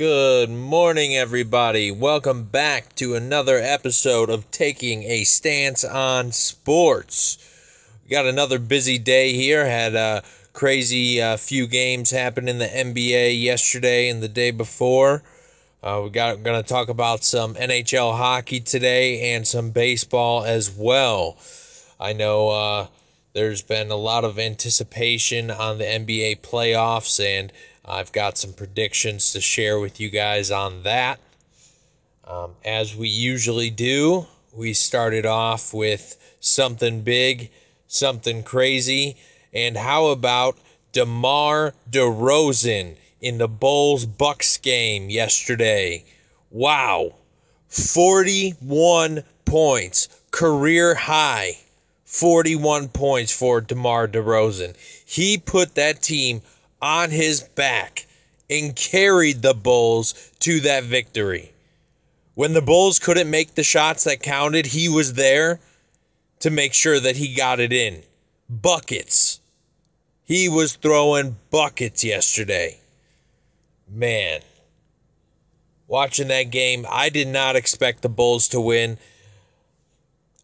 Good morning, everybody. Welcome back to another episode of Taking a Stance on Sports. We got another busy day here. Had a crazy uh, few games happen in the NBA yesterday and the day before. Uh, we got going to talk about some NHL hockey today and some baseball as well. I know uh, there's been a lot of anticipation on the NBA playoffs, and I've got some predictions to share with you guys on that. Um, as we usually do, we started off with something big, something crazy, and how about DeMar DeRozan in the Bulls Bucks game yesterday? Wow, 41 points, career high. 41 points for DeMar DeRozan. He put that team on his back and carried the Bulls to that victory. When the Bulls couldn't make the shots that counted, he was there to make sure that he got it in. Buckets. He was throwing buckets yesterday. Man. Watching that game, I did not expect the Bulls to win.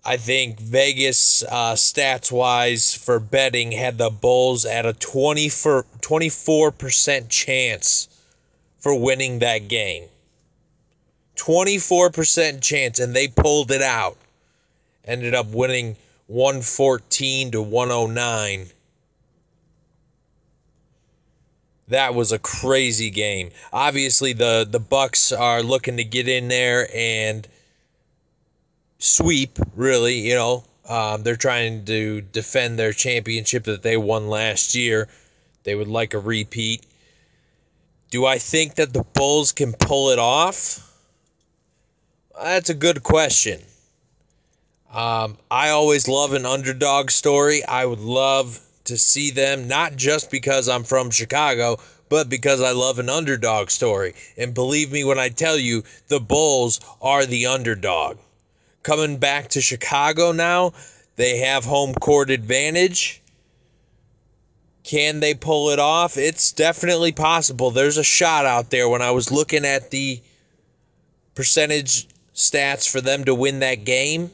I think Vegas, uh, stats wise, for betting, had the Bulls at a 20 for 24% chance for winning that game. 24% chance, and they pulled it out. Ended up winning 114 to 109. That was a crazy game. Obviously, the, the Bucks are looking to get in there and sweep, really. You know, um, they're trying to defend their championship that they won last year. They would like a repeat. Do I think that the Bulls can pull it off? That's a good question. Um, I always love an underdog story. I would love to see them, not just because I'm from Chicago, but because I love an underdog story. And believe me when I tell you, the Bulls are the underdog coming back to Chicago now. They have home court advantage. Can they pull it off? It's definitely possible. There's a shot out there when I was looking at the percentage stats for them to win that game.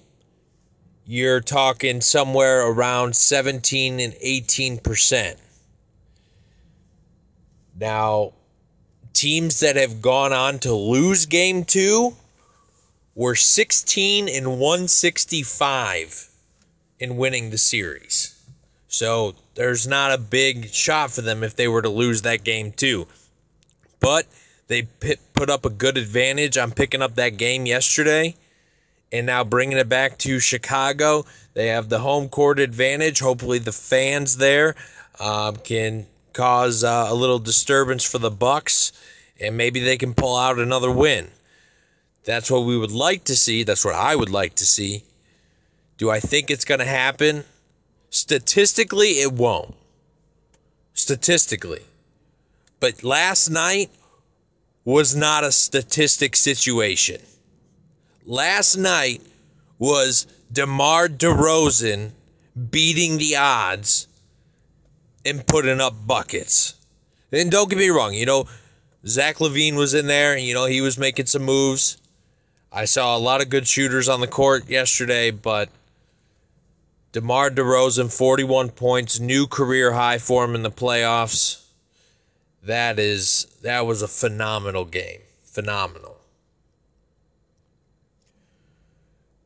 You're talking somewhere around 17 and 18%. Now, teams that have gone on to lose game two were 16 and 165 in winning the series. So there's not a big shot for them if they were to lose that game too. But they put up a good advantage on picking up that game yesterday and now bringing it back to Chicago. They have the home court advantage. Hopefully the fans there um, can cause uh, a little disturbance for the Bucks and maybe they can pull out another win. That's what we would like to see. That's what I would like to see. Do I think it's going to happen? Statistically, it won't. Statistically. But last night was not a statistic situation. Last night was DeMar DeRozan beating the odds and putting up buckets. And don't get me wrong, you know, Zach LaVine was in there, and, you know, he was making some moves. I saw a lot of good shooters on the court yesterday, but DeMar DeRozan, 41 points, new career high for him in the playoffs. That is that was a phenomenal game. Phenomenal.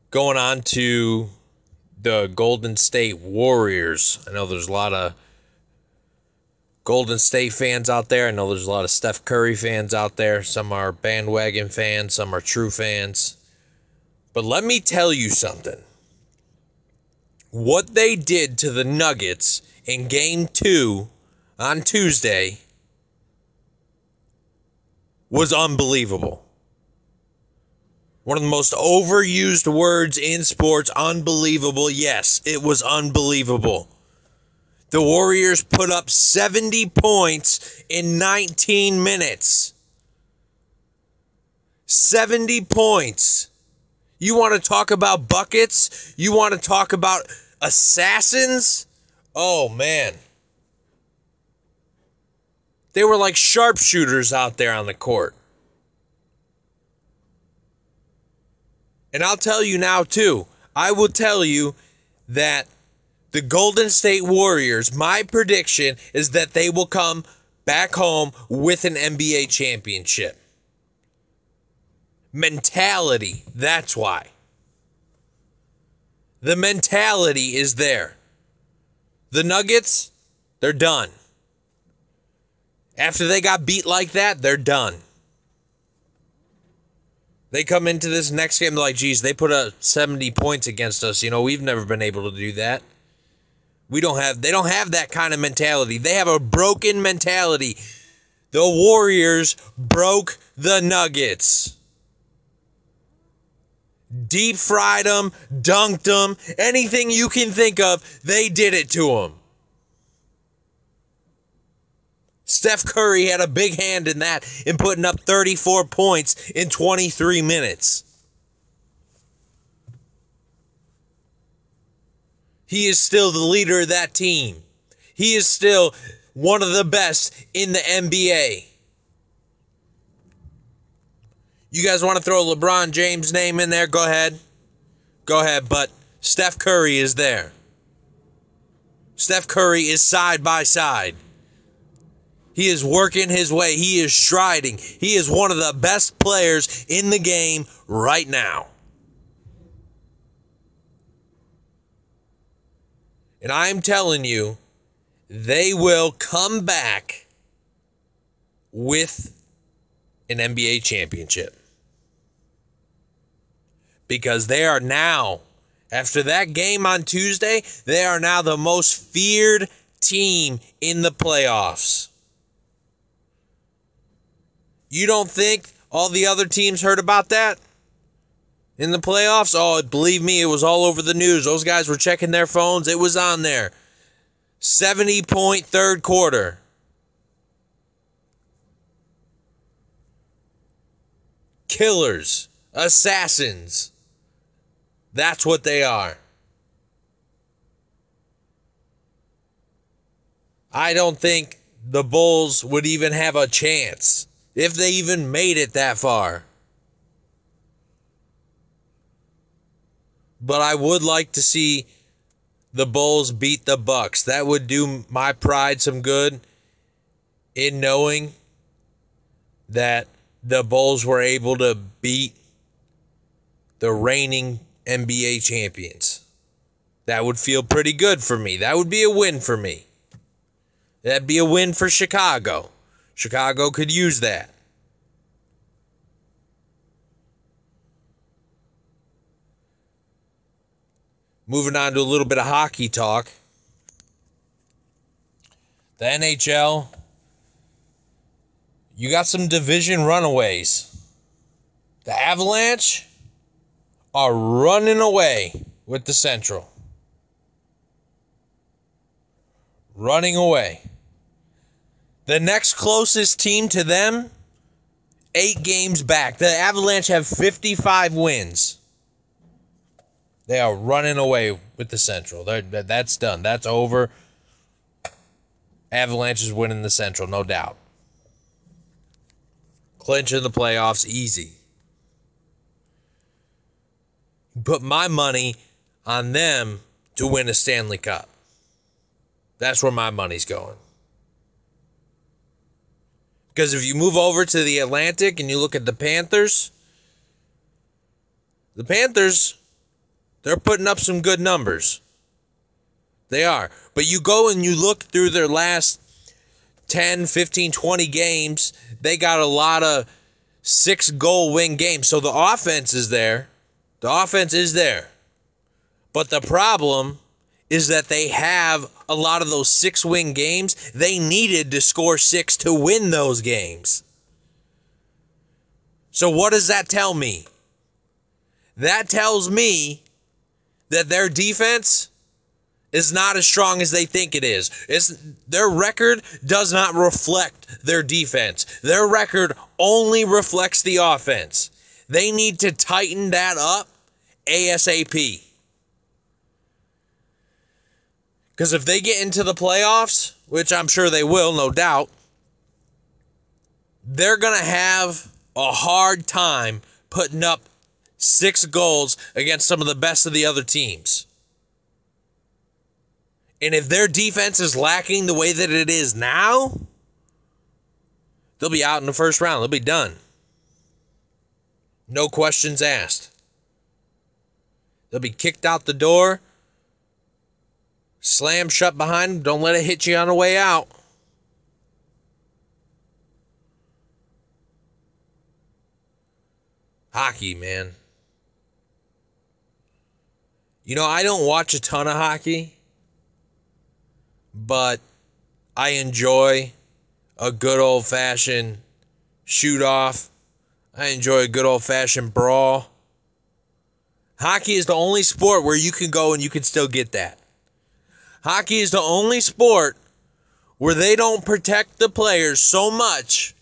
Going on to the Golden State Warriors. I know there's a lot of Golden State fans out there. I know there's a lot of Steph Curry fans out there. Some are bandwagon fans, some are true fans. But let me tell you something. What they did to the Nuggets in game two on Tuesday was unbelievable. One of the most overused words in sports, unbelievable. Yes, it was unbelievable. The Warriors put up 70 points in 19 minutes. 70 points. You want to talk about buckets? You want to talk about assassins? Oh, man. They were like sharpshooters out there on the court. And I'll tell you now, too. I will tell you that the Golden State Warriors, my prediction is that they will come back home with an NBA championship. Mentality, that's why. The mentality is there. The Nuggets, they're done. After they got beat like that, they're done. They come into this next game like, geez, they put up 70 points against us. You know, we've never been able to do that. We don't have they don't have that kind of mentality. They have a broken mentality. The Warriors broke the Nuggets. Deep fried them, dunked them, anything you can think of, they did it to them. Steph Curry had a big hand in that in putting up 34 points in 23 minutes. He is still the leader of that team. He is still one of the best in the NBA. You guys want to throw LeBron James' name in there? Go ahead. Go ahead, but Steph Curry is there. Steph Curry is side by side. He is working his way. He is striding. He is one of the best players in the game right now. And I'm telling you, they will come back with an NBA championship. Because they are now, after that game on Tuesday, they are now the most feared team in the playoffs. You don't think all the other teams heard about that? In the playoffs. Oh, believe me, it was all over the news. Those guys were checking their phones. It was on there. 70 point third quarter. Killers, assassins. That's what they are. I don't think the Bulls would even have a chance if they even made it that far. But I would like to see the Bulls beat the Bucks. That would do my pride some good in knowing that the Bulls were able to beat the reigning NBA champions. That would feel pretty good for me. That would be a win for me. That'd be a win for Chicago. Chicago could use that. Moving on to a little bit of hockey talk. The NHL, you got some division runaways. The Avalanche are running away with the Central. Running away. The next closest team to them, eight games back. The Avalanche have 55 wins. They are running away with the Central. They're, that's done. That's over. Avalanche is winning the Central, no doubt. Clinching the playoffs easy. Put my money on them to win a Stanley Cup. That's where my money's going. Because if you move over to the Atlantic and you look at the Panthers, the Panthers they're putting up some good numbers. They are. But you go and you look through their last 10, 15, 20 games, they got a lot of six goal win games. So the offense is there. The offense is there. But the problem is that they have a lot of those six win games. They needed to score six to win those games. So, what does that tell me? That tells me that their defense is not as strong as they think it is. It's, their record does not reflect their defense. Their record only reflects the offense. They need to tighten that up ASAP. Because if they get into the playoffs, which I'm sure they will, no doubt, they're going to have a hard time putting up six goals against some of the best of the other teams. And if their defense is lacking the way that it is now, they'll be out in the first round. They'll be done. No questions asked. They'll be kicked out the door, slam shut behind them. Don't let it hit you on the way out. Hockey, man. You know, I don't watch a ton of hockey, but I enjoy a good old fashioned shoot off. I enjoy a good old fashioned brawl. Hockey is the only sport where you can go and you can still get that. Hockey is the only sport where they don't protect the players so much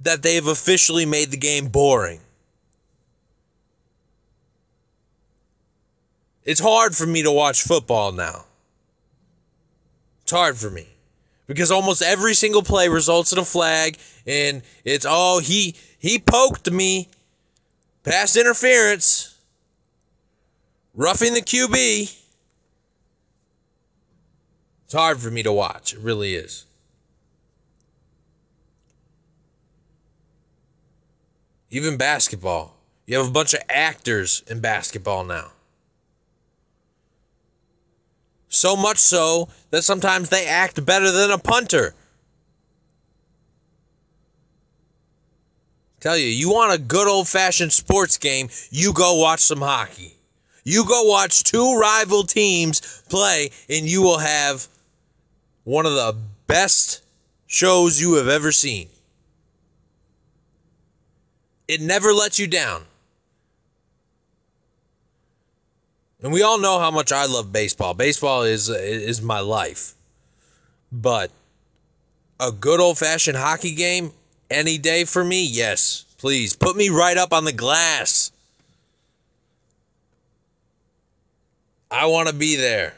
that they've officially made the game boring. It's hard for me to watch football now. It's hard for me. Because almost every single play results in a flag and it's oh he he poked me. Pass interference. Roughing the QB it's hard for me to watch. It really is. Even basketball. You have a bunch of actors in basketball now so much so that sometimes they act better than a punter. Tell you, you want a good old fashioned sports game, you go watch some hockey. You go watch two rival teams play, and you will have one of the best shows you have ever seen. It never lets you down. And we all know how much I love baseball. Baseball is is my life. But a good old-fashioned hockey game any day for me? Yes. Please put me right up on the glass. I want to be there.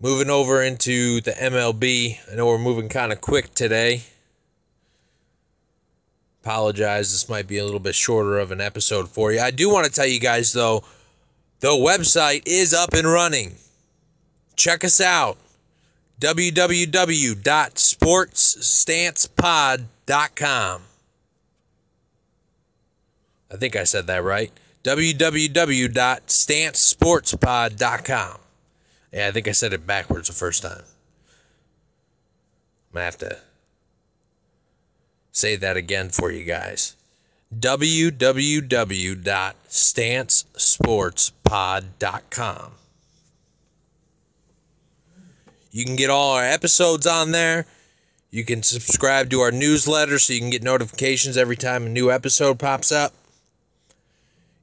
Moving over into the MLB. I know we're moving kind of quick today. Apologize. This might be a little bit shorter of an episode for you. I do want to tell you guys, though, the website is up and running. Check us out www.sportsstancepod.com. I think I said that right. www.stancesportspod.com. Yeah, I think I said it backwards the first time. I'm going to have to say that again for you guys www.stancesportspod.com. You can get all our episodes on there. You can subscribe to our newsletter so you can get notifications every time a new episode pops up.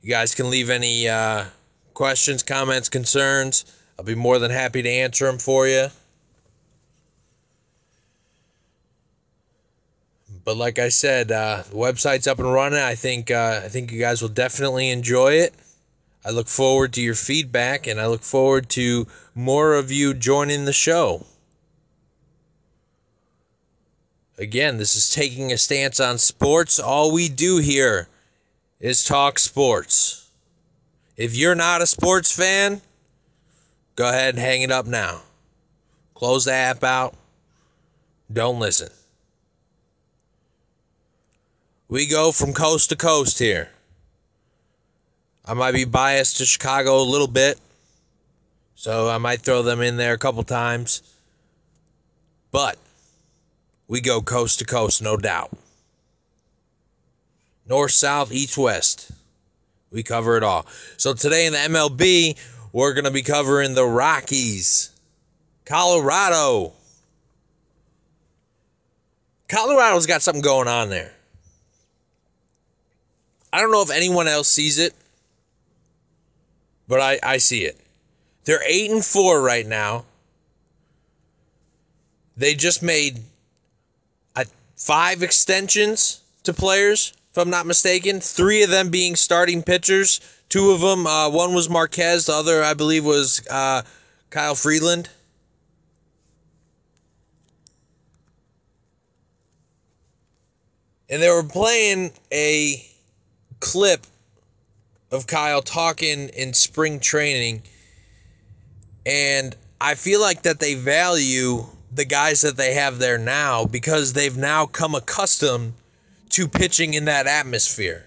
You guys can leave any uh, questions, comments, concerns. I'll be more than happy to answer them for you. But like I said, uh, the website's up and running. I think uh, I think you guys will definitely enjoy it. I look forward to your feedback, and I look forward to more of you joining the show. Again, this is taking a stance on sports. All we do here is talk sports. If you're not a sports fan, go ahead and hang it up now. Close the app out. Don't listen. We go from coast to coast here. I might be biased to Chicago a little bit, so I might throw them in there a couple times. But we go coast to coast, no doubt. North, south, east, west. We cover it all. So today in the MLB, we're going to be covering the Rockies, Colorado. Colorado's got something going on there. I don't know if anyone else sees it, but I, I see it. They're eight and four right now. They just made a, five extensions to players, if I'm not mistaken. Three of them being starting pitchers. Two of them, uh, one was Marquez, the other, I believe, was uh, Kyle Freeland. And they were playing a clip of Kyle talking in spring training. And I feel like that they value the guys that they have there now because they've now come accustomed to pitching in that atmosphere.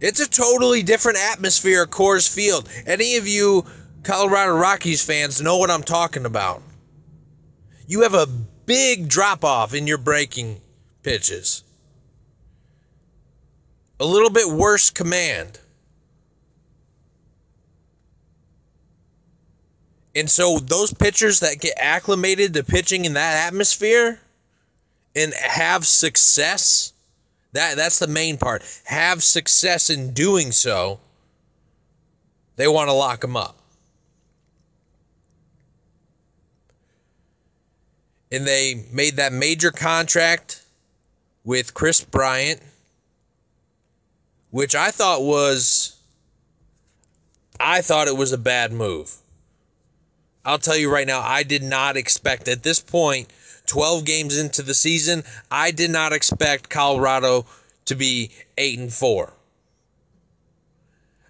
It's a totally different atmosphere at Coors Field. Any of you Colorado Rockies fans know what I'm talking about. You have a big drop off in your breaking pitches, a little bit worse command. And so those pitchers that get acclimated to pitching in that atmosphere and have success, that that's the main part. Have success in doing so. They want to lock them up. And they made that major contract with Kris Bryant, which I thought was I thought it was a bad move. I'll tell you right now, I did not expect at this point, 12 games into the season, I did not expect Colorado to be 8 and 4.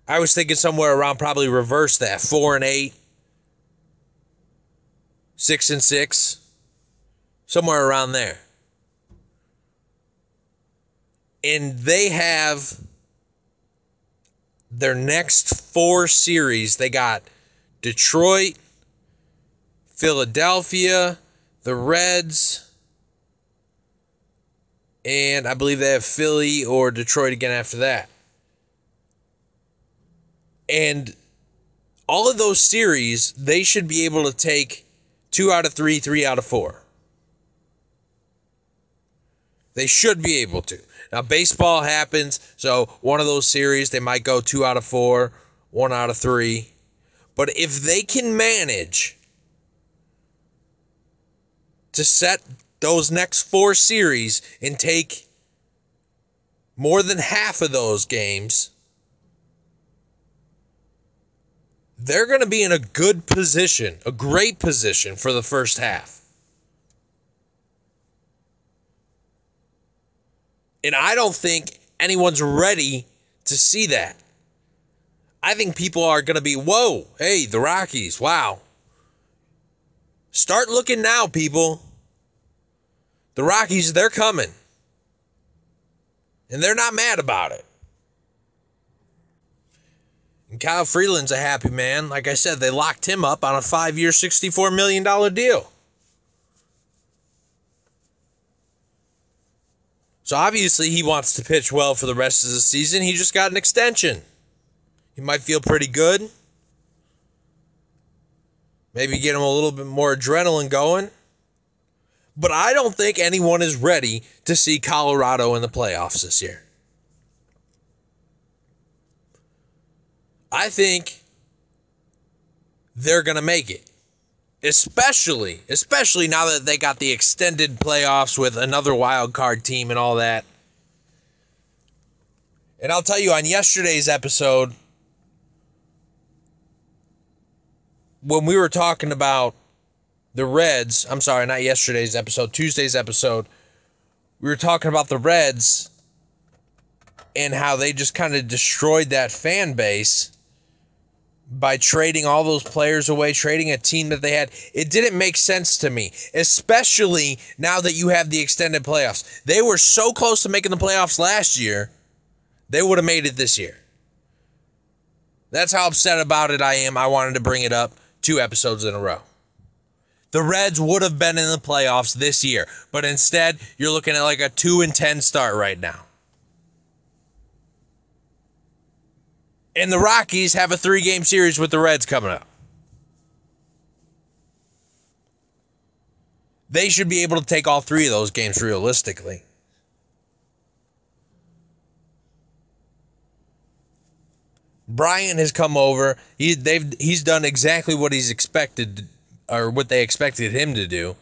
I was thinking somewhere around probably reverse that, 4 and 8, 6 and 6, somewhere around there. And they have their next four series. They got Detroit, Philadelphia, the Reds, and I believe they have Philly or Detroit again after that. And all of those series, they should be able to take two out of three, three out of four. They should be able to. Now, baseball happens, so one of those series, they might go two out of four, one out of three. But if they can manage to set those next four series and take more than half of those games, they're going to be in a good position, a great position for the first half. And I don't think anyone's ready to see that. I think people are going to be, whoa, hey, the Rockies, wow. Start looking now, people. The Rockies, they're coming. And they're not mad about it. And Kyle Freeland's a happy man. Like I said, they locked him up on a five year, $64 million deal. So obviously, he wants to pitch well for the rest of the season. He just got an extension. He might feel pretty good. Maybe get him a little bit more adrenaline going. But I don't think anyone is ready to see Colorado in the playoffs this year. I think they're going to make it. Especially, especially now that they got the extended playoffs with another wild card team and all that. And I'll tell you on yesterday's episode, when we were talking about the Reds, I'm sorry, not yesterday's episode, Tuesday's episode, we were talking about the Reds and how they just kind of destroyed that fan base by trading all those players away, trading a team that they had. It didn't make sense to me, especially now that you have the extended playoffs. They were so close to making the playoffs last year, they would have made it this year. That's how upset about it I am. I wanted to bring it up two episodes in a row. The Reds would have been in the playoffs this year, but instead, you're looking at like a 2 and 10 start right now. And the Rockies have a three game series with the Reds coming up. They should be able to take all three of those games realistically. Brian has come over. He they've he's done exactly what he's expected or what they expected him to do.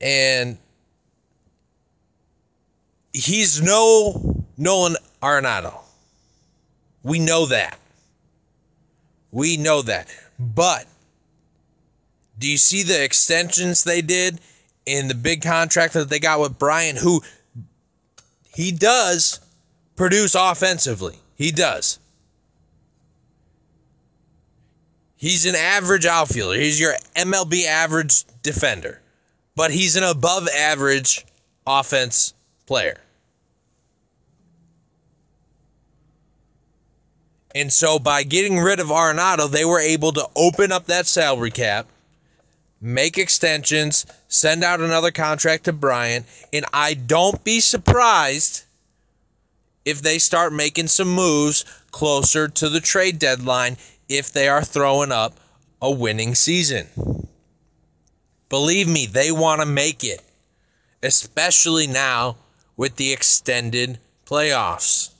And he's no Nolan Arenado. We know that. We know that. But do you see the extensions they did in the big contract that they got with Brian, who he does produce offensively. He does. He's an average outfielder. He's your MLB average defender, but he's an above average offense player. And so by getting rid of Arenado, they were able to open up that salary cap, make extensions, send out another contract to Bryant, and I don't be surprised if they start making some moves closer to the trade deadline if they are throwing up a winning season. Believe me, they want to make it, especially now with the extended playoffs.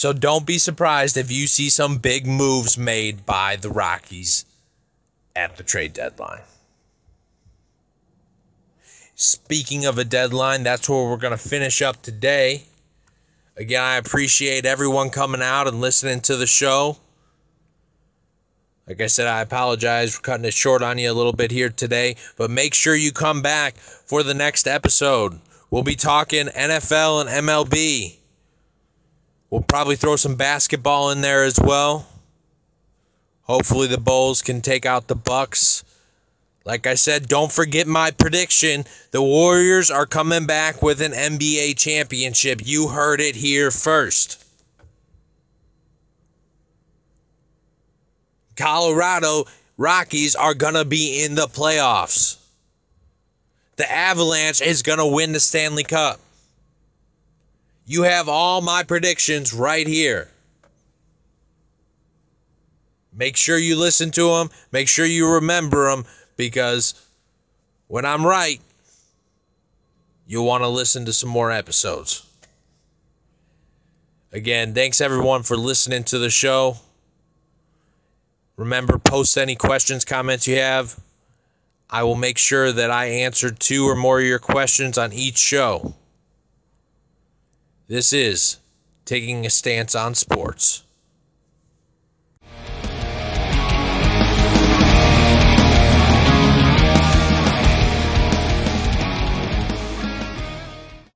So don't be surprised if you see some big moves made by the Rockies at the trade deadline. Speaking of a deadline, that's where we're going to finish up today. Again, I appreciate everyone coming out and listening to the show. Like I said, I apologize for cutting it short on you a little bit here today, but make sure you come back for the next episode. We'll be talking NFL and MLB. We'll probably throw some basketball in there as well. Hopefully the Bulls can take out the Bucks. Like I said, don't forget my prediction. The Warriors are coming back with an NBA championship. You heard it here first. Colorado Rockies are going to be in the playoffs. The Avalanche is going to win the Stanley Cup. You have all my predictions right here. Make sure you listen to them. Make sure you remember them because when I'm right, you'll want to listen to some more episodes. Again, thanks everyone for listening to the show. Remember, post any questions, comments you have. I will make sure that I answer two or more of your questions on each show. This is Taking a Stance on Sports.